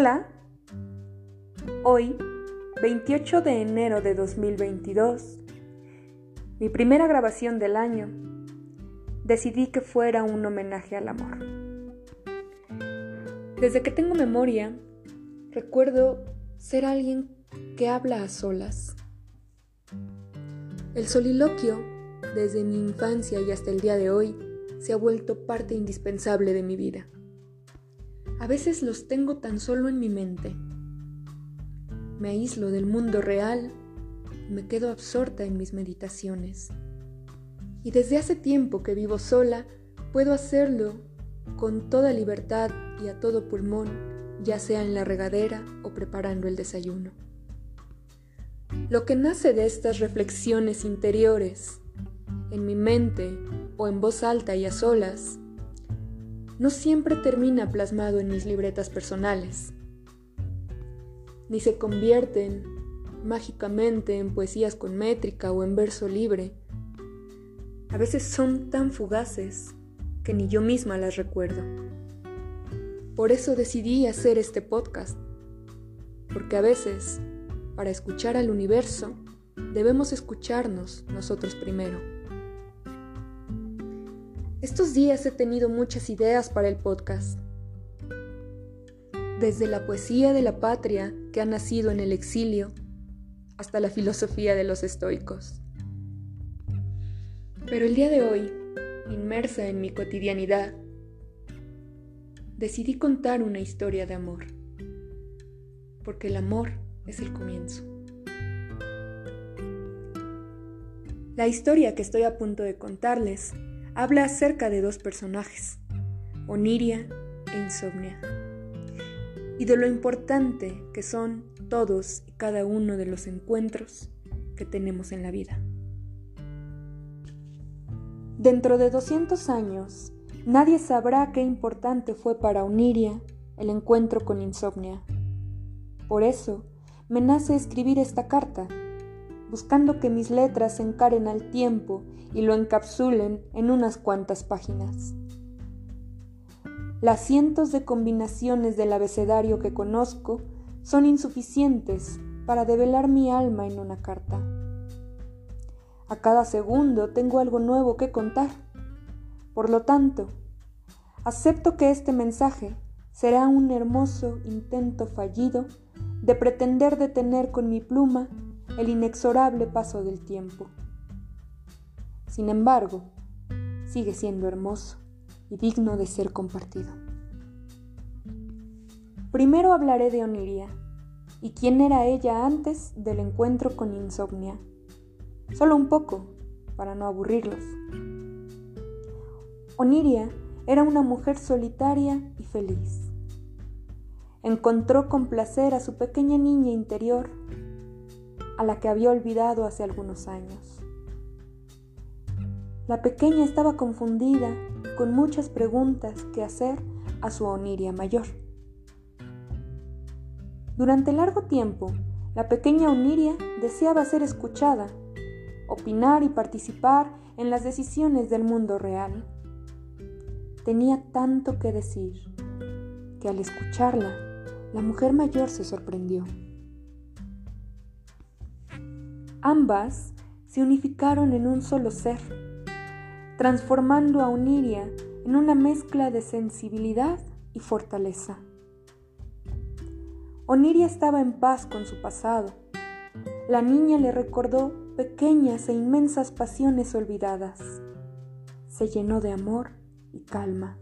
Hola, hoy, 28 de enero de 2022, mi primera grabación del año, decidí que fuera un homenaje al amor. Desde que tengo memoria, recuerdo ser alguien que habla a solas. El soliloquio, desde mi infancia y hasta el día de hoy, se ha vuelto parte indispensable de mi vida. A veces los tengo tan solo en mi mente. Me aíslo del mundo real me quedo absorta en mis meditaciones. Y desde hace tiempo que vivo sola, puedo hacerlo con toda libertad y a todo pulmón, ya sea en la regadera o preparando el desayuno. Lo que nace de estas reflexiones interiores, en mi mente o en voz alta y a solas, no siempre termina plasmado en mis libretas personales, ni se convierten mágicamente en poesías con métrica o en verso libre. A veces son tan fugaces que ni yo misma las recuerdo. Por eso decidí hacer este podcast, porque a veces, para escuchar al universo, debemos escucharnos nosotros primero. Estos días he tenido muchas ideas para el podcast. Desde la poesía de la patria que ha nacido en el exilio hasta la filosofía de los estoicos. Pero el día de hoy, inmersa en mi cotidianidad, decidí contar una historia de amor, porque el amor es el comienzo. La historia que estoy a punto de contarles habla acerca de dos personajes, Oniria e Insomnia, y de lo importante que son todos y cada uno de los encuentros que tenemos en la vida. Dentro de 200 años, nadie sabrá qué importante fue para Oniria el encuentro con Insomnia. Por eso, me nace escribir esta carta buscando que mis letras se encaren al tiempo y lo encapsulen en unas cuantas páginas. Las cientos de combinaciones del abecedario que conozco son insuficientes para develar mi alma en una carta. A cada segundo tengo algo nuevo que contar. Por lo tanto, acepto que este mensaje será un hermoso intento fallido de pretender detener con mi pluma el inexorable paso del tiempo. Sin embargo, sigue siendo hermoso y digno de ser compartido. Primero hablaré de Oniria y quién era ella antes del encuentro con Insomnia. Solo un poco, para no aburrirlos. Oniria era una mujer solitaria y feliz. Encontró con placer a su pequeña niña interior a la que había olvidado hace algunos años. La pequeña estaba confundida con muchas preguntas que hacer a su Oniria mayor. Durante largo tiempo, la pequeña Oniria deseaba ser escuchada, opinar y participar en las decisiones del mundo real. Tenía tanto que decir que al escucharla, la mujer mayor se sorprendió. Ambas se unificaron en un solo ser, transformando a Oniria en una mezcla de sensibilidad y fortaleza. Oniria estaba en paz con su pasado. La niña le recordó pequeñas e inmensas pasiones olvidadas. Se llenó de amor y calma.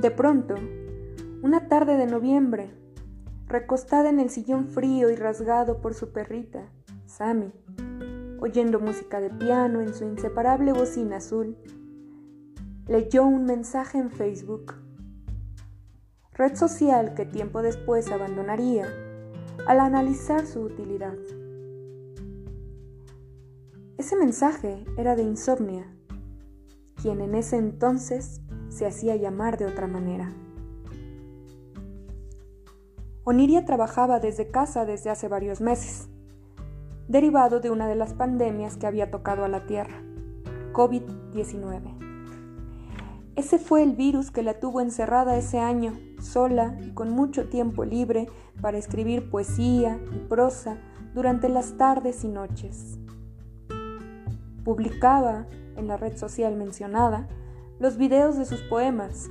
De pronto, una tarde de noviembre, recostada en el sillón frío y rasgado por su perrita, Sammy, oyendo música de piano en su inseparable bocina azul, leyó un mensaje en Facebook, red social que tiempo después abandonaría al analizar su utilidad. Ese mensaje era de Insomnia, quien en ese entonces se hacía llamar de otra manera. Oniria trabajaba desde casa desde hace varios meses, derivado de una de las pandemias que había tocado a la Tierra, COVID-19. Ese fue el virus que la tuvo encerrada ese año sola y con mucho tiempo libre para escribir poesía y prosa durante las tardes y noches. Publicaba en la red social mencionada los videos de sus poemas,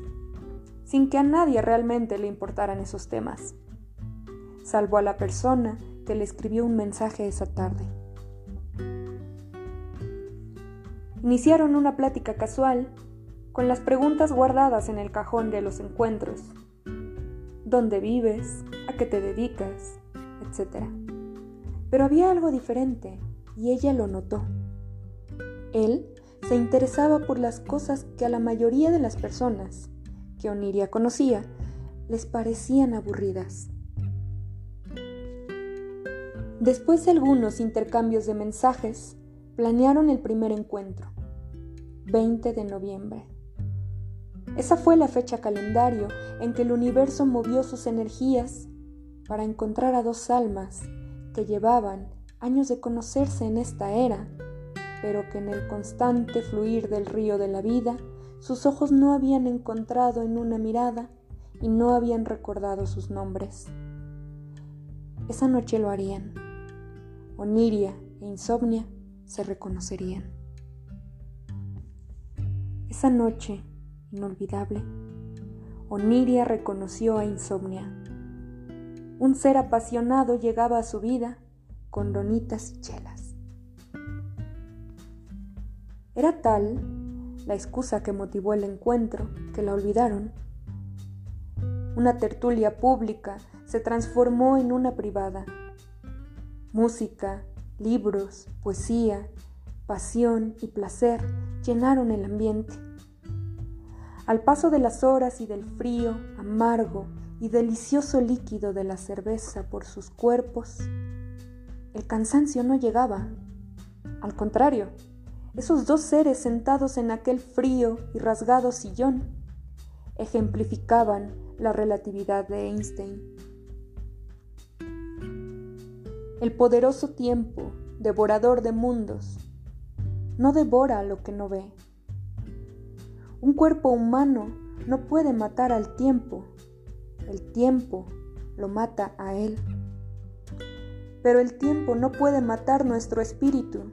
sin que a nadie realmente le importaran esos temas, salvo a la persona que le escribió un mensaje esa tarde. Iniciaron una plática casual con las preguntas guardadas en el cajón de los encuentros. ¿Dónde vives? ¿A qué te dedicas? Etcétera. Pero había algo diferente y ella lo notó. Él se interesaba por las cosas que a la mayoría de las personas que Oniria conocía les parecían aburridas. Después de algunos intercambios de mensajes, planearon el primer encuentro, 20 de noviembre. Esa fue la fecha calendario en que el universo movió sus energías para encontrar a dos almas que llevaban años de conocerse en esta era, pero que en el constante fluir del río de la vida, sus ojos no habían encontrado en una mirada y no habían recordado sus nombres. Esa noche lo harían. Oniria e Insomnia se reconocerían. Esa noche inolvidable, Oniria reconoció a Insomnia un ser apasionado llegaba a su vida con donitas y chelas. Era tal la excusa que motivó el encuentro que la olvidaron. Una tertulia pública se transformó en una privada. Música, libros, poesía, pasión y placer llenaron el ambiente. Al paso de las horas y del frío amargo y delicioso líquido de la cerveza por sus cuerpos, el cansancio no llegaba. Al contrario, esos dos seres sentados en aquel frío y rasgado sillón ejemplificaban la relatividad de Einstein. El poderoso tiempo, devorador de mundos, no devora lo que no ve. Un cuerpo humano no puede matar al tiempo el tiempo lo mata a él. Pero el tiempo no puede matar nuestro espíritu.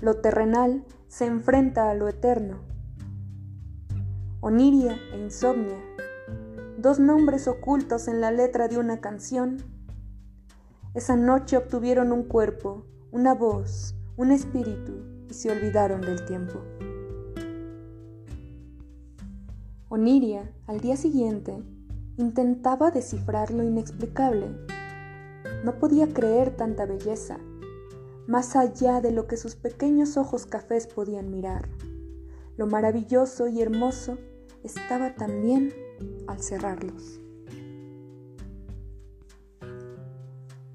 Lo terrenal se enfrenta a lo eterno. Oniria e insomnia, dos nombres ocultos en la letra de una canción. Esa noche obtuvieron un cuerpo, una voz, un espíritu y se olvidaron del tiempo. Oniria, al día siguiente, Intentaba descifrar lo inexplicable. No podía creer tanta belleza, más allá de lo que sus pequeños ojos cafés podían mirar. Lo maravilloso y hermoso estaba también al cerrarlos.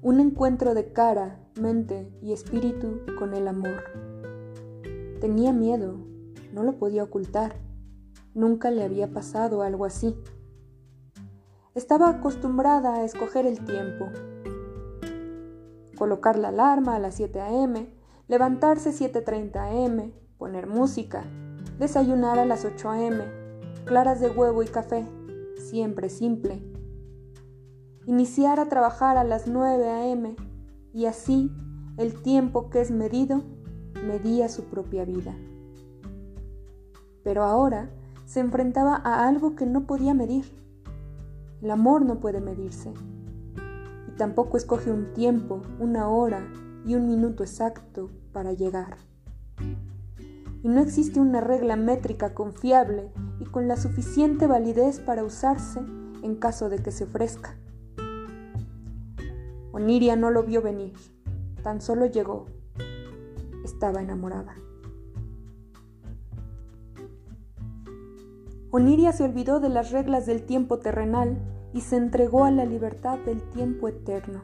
Un encuentro de cara, mente y espíritu con el amor. Tenía miedo, no lo podía ocultar. Nunca le había pasado algo así. Estaba acostumbrada a escoger el tiempo. Colocar la alarma a las 7 a.m., levantarse 7.30 a.m., poner música, desayunar a las 8 a.m., claras de huevo y café, siempre simple. Iniciar a trabajar a las 9 a.m. y así el tiempo que es medido medía su propia vida. Pero ahora se enfrentaba a algo que no podía medir el amor no puede medirse. Y tampoco escoge un tiempo, una hora y un minuto exacto para llegar. Y no existe una regla métrica confiable y con la suficiente validez para usarse en caso de que se ofrezca. Oniria no lo vio venir, tan solo llegó. Estaba enamorada. Oniria se olvidó de las reglas del tiempo terrenal y se entregó a la libertad del tiempo eterno.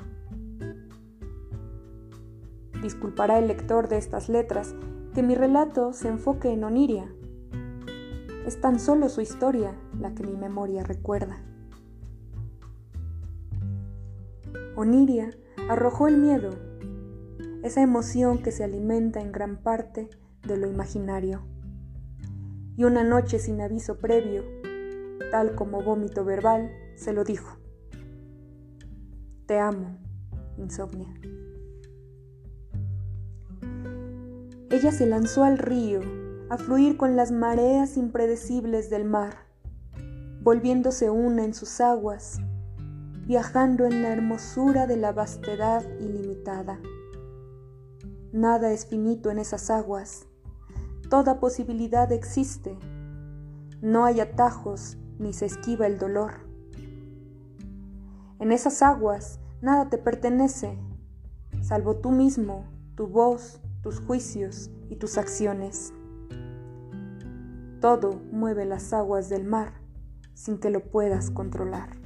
Disculpará el lector de estas letras que mi relato se enfoque en Oniria. Es tan solo su historia la que mi memoria recuerda. Oniria arrojó el miedo, esa emoción que se alimenta en gran parte de lo imaginario y una noche sin aviso previo, tal como vómito verbal, se lo dijo. Te amo, insomnia. Ella se lanzó al río a fluir con las mareas impredecibles del mar, volviéndose una en sus aguas, viajando en la hermosura de la vastedad ilimitada. Nada es finito en esas aguas, toda posibilidad existe, no hay atajos ni se esquiva el dolor. En esas aguas nada te pertenece, salvo tú mismo, tu voz, tus juicios y tus acciones. Todo mueve las aguas del mar sin que lo puedas controlar.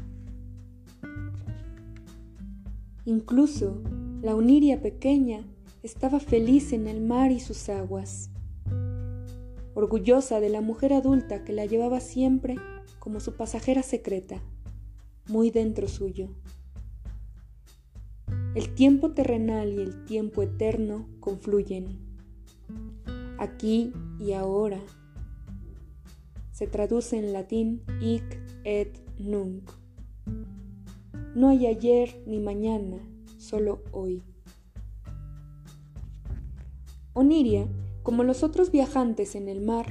Incluso la Uniria pequeña estaba feliz en el mar y sus aguas, orgullosa de la mujer adulta que la llevaba siempre como su pasajera secreta, muy dentro suyo. El tiempo terrenal y el tiempo eterno confluyen, aquí y ahora se traduce en latín hic et nunc. No hay ayer ni mañana, solo hoy. Oniria, como los otros viajantes en el mar,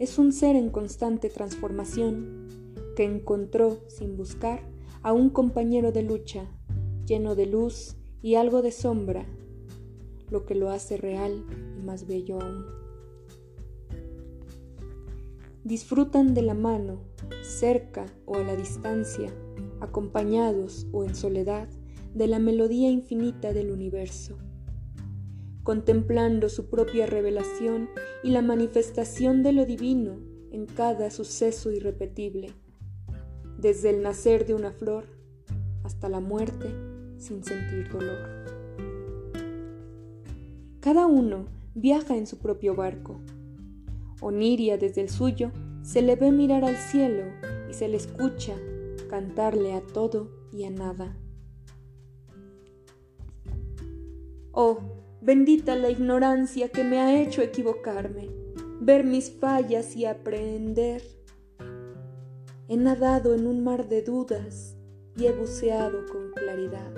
es un ser en constante transformación, que encontró, sin buscar, a un compañero de lucha, lleno de luz y algo de sombra, lo que lo hace real y más bello aún disfrutan de la mano, cerca o a la distancia, acompañados o en soledad, de la melodía infinita del universo, contemplando su propia revelación y la manifestación de lo divino en cada suceso irrepetible, desde el nacer de una flor hasta la muerte sin sentir dolor. Cada uno viaja en su propio barco, Oniria desde el suyo se le ve mirar al cielo y se le escucha cantarle a todo y a nada. Oh, bendita la ignorancia que me ha hecho equivocarme, ver mis fallas y aprender. He nadado en un mar de dudas y he buceado con claridad.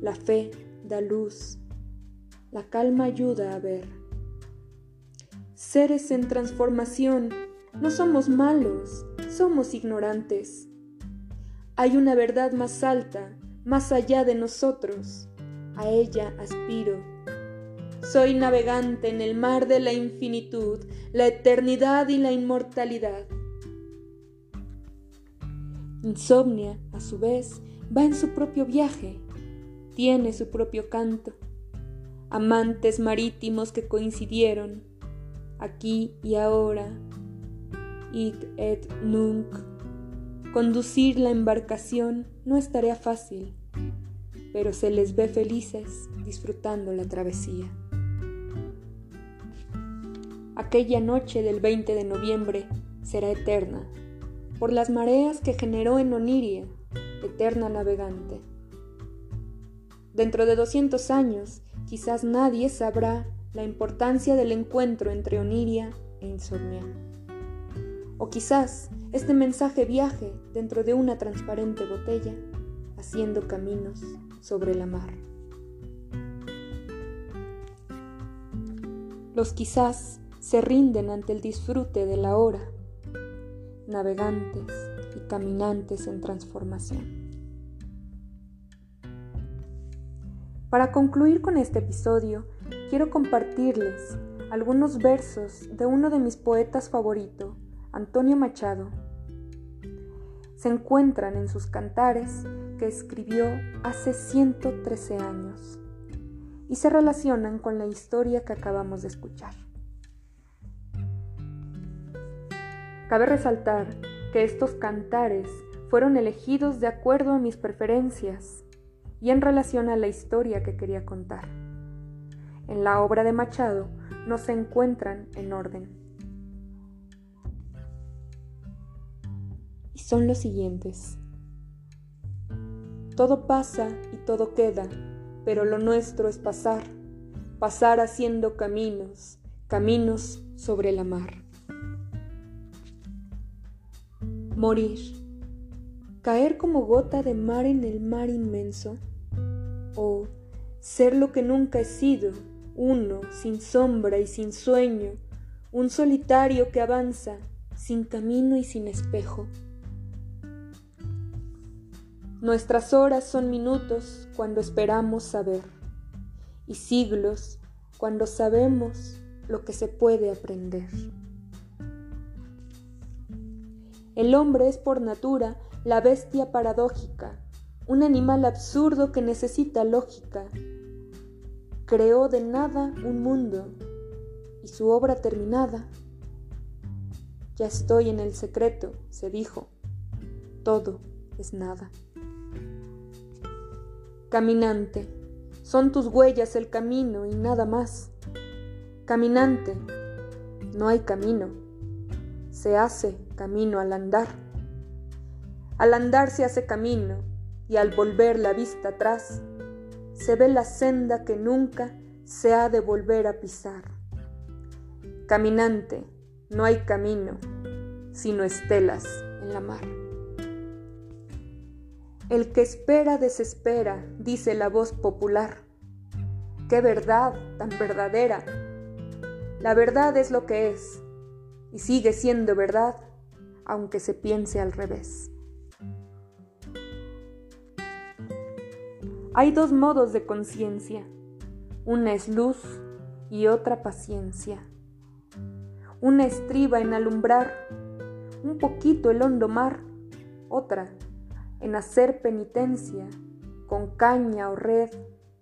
La fe da luz, la calma ayuda a ver seres en transformación. No somos malos, somos ignorantes. Hay una verdad más alta, más allá de nosotros. A ella aspiro. Soy navegante en el mar de la infinitud, la eternidad y la inmortalidad. Insomnia, a su vez, va en su propio viaje, tiene su propio canto. Amantes marítimos que coincidieron, aquí y ahora, hic et nunc. Conducir la embarcación no es tarea fácil, pero se les ve felices disfrutando la travesía. Aquella noche del 20 de noviembre será eterna, por las mareas que generó en Oniria, eterna navegante. Dentro de 200 años, quizás nadie sabrá la importancia del encuentro entre Oniria e Insomnia. O quizás este mensaje viaje dentro de una transparente botella, haciendo caminos sobre la mar. Los quizás se rinden ante el disfrute de la hora, navegantes y caminantes en transformación. Para concluir con este episodio, quiero compartirles algunos versos de uno de mis poetas favoritos, Antonio Machado. Se encuentran en sus cantares que escribió hace 113 años y se relacionan con la historia que acabamos de escuchar. Cabe resaltar que estos cantares fueron elegidos de acuerdo a mis preferencias y en relación a la historia que quería contar en la obra de Machado no se encuentran en orden. Son los siguientes. Todo pasa y todo queda, pero lo nuestro es pasar, pasar haciendo caminos, caminos sobre la mar. Morir. Caer como gota de mar en el mar inmenso. O ser lo que nunca he sido, uno, sin sombra y sin sueño, un solitario que avanza, sin camino y sin espejo. Nuestras horas son minutos cuando esperamos saber, y siglos cuando sabemos lo que se puede aprender. El hombre es por natura la bestia paradójica, un animal absurdo que necesita lógica. Creó de nada un mundo y su obra terminada. Ya estoy en el secreto, se dijo. Todo es nada. Caminante, son tus huellas el camino y nada más. Caminante, no hay camino, se hace camino al andar. Al andar se hace camino y al volver la vista atrás, se ve la senda que nunca se ha de volver a pisar. Caminante, no hay camino, sino estelas en la mar. El que espera desespera, dice la voz popular. ¡Qué verdad tan verdadera! La verdad es lo que es, y sigue siendo verdad, aunque se piense al revés. Hay dos modos de conciencia. Una es luz y otra paciencia. Una estriba en alumbrar un poquito el hondo mar, otra en hacer penitencia con caña o red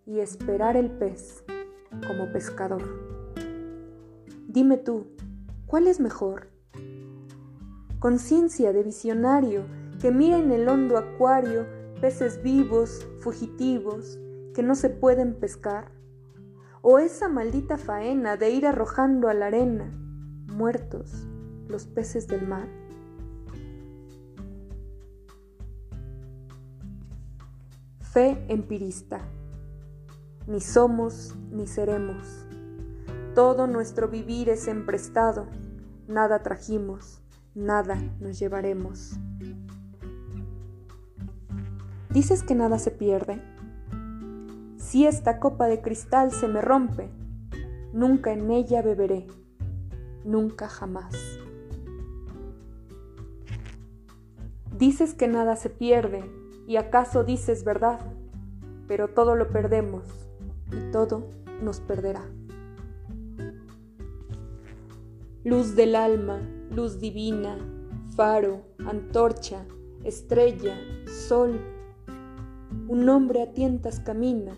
y esperar el pez como pescador. Dime tú, ¿cuál es mejor? Conciencia de visionario que mira en el hondo acuario peces vivos, fugitivos, que no se pueden pescar, o esa maldita faena de ir arrojando a la arena, muertos, los peces del mar. Fe empirista. Ni somos ni seremos. Todo nuestro vivir es emprestado. Nada trajimos, nada nos llevaremos. ¿Dices que nada se pierde? Si esta copa de cristal se me rompe, nunca en ella beberé, nunca jamás. Dices que nada se pierde, y acaso dices verdad, pero todo lo perdemos y todo nos perderá. Luz del alma, luz divina, faro, antorcha, estrella, sol, un hombre a tientas camina,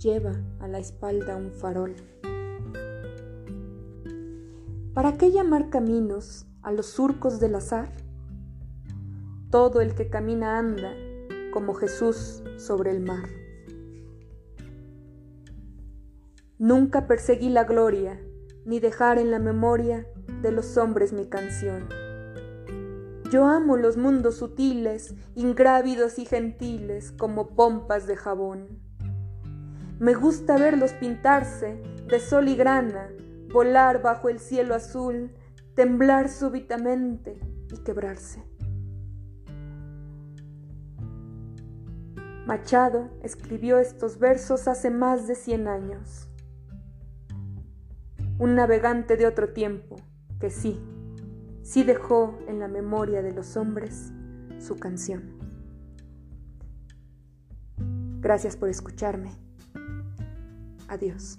lleva a la espalda un farol. ¿Para qué llamar caminos a los surcos del azar? Todo el que camina anda como Jesús sobre el mar. Nunca perseguí la gloria, ni dejar en la memoria de los hombres mi canción. Yo amo los mundos sutiles, ingrávidos y gentiles, como pompas de jabón. Me gusta verlos pintarse de sol y grana, volar bajo el cielo azul, temblar súbitamente y quebrarse. Machado escribió estos versos hace más de cien años. Un navegante de otro tiempo que sí, sí dejó en la memoria de los hombres su canción. Gracias por escucharme. Adiós.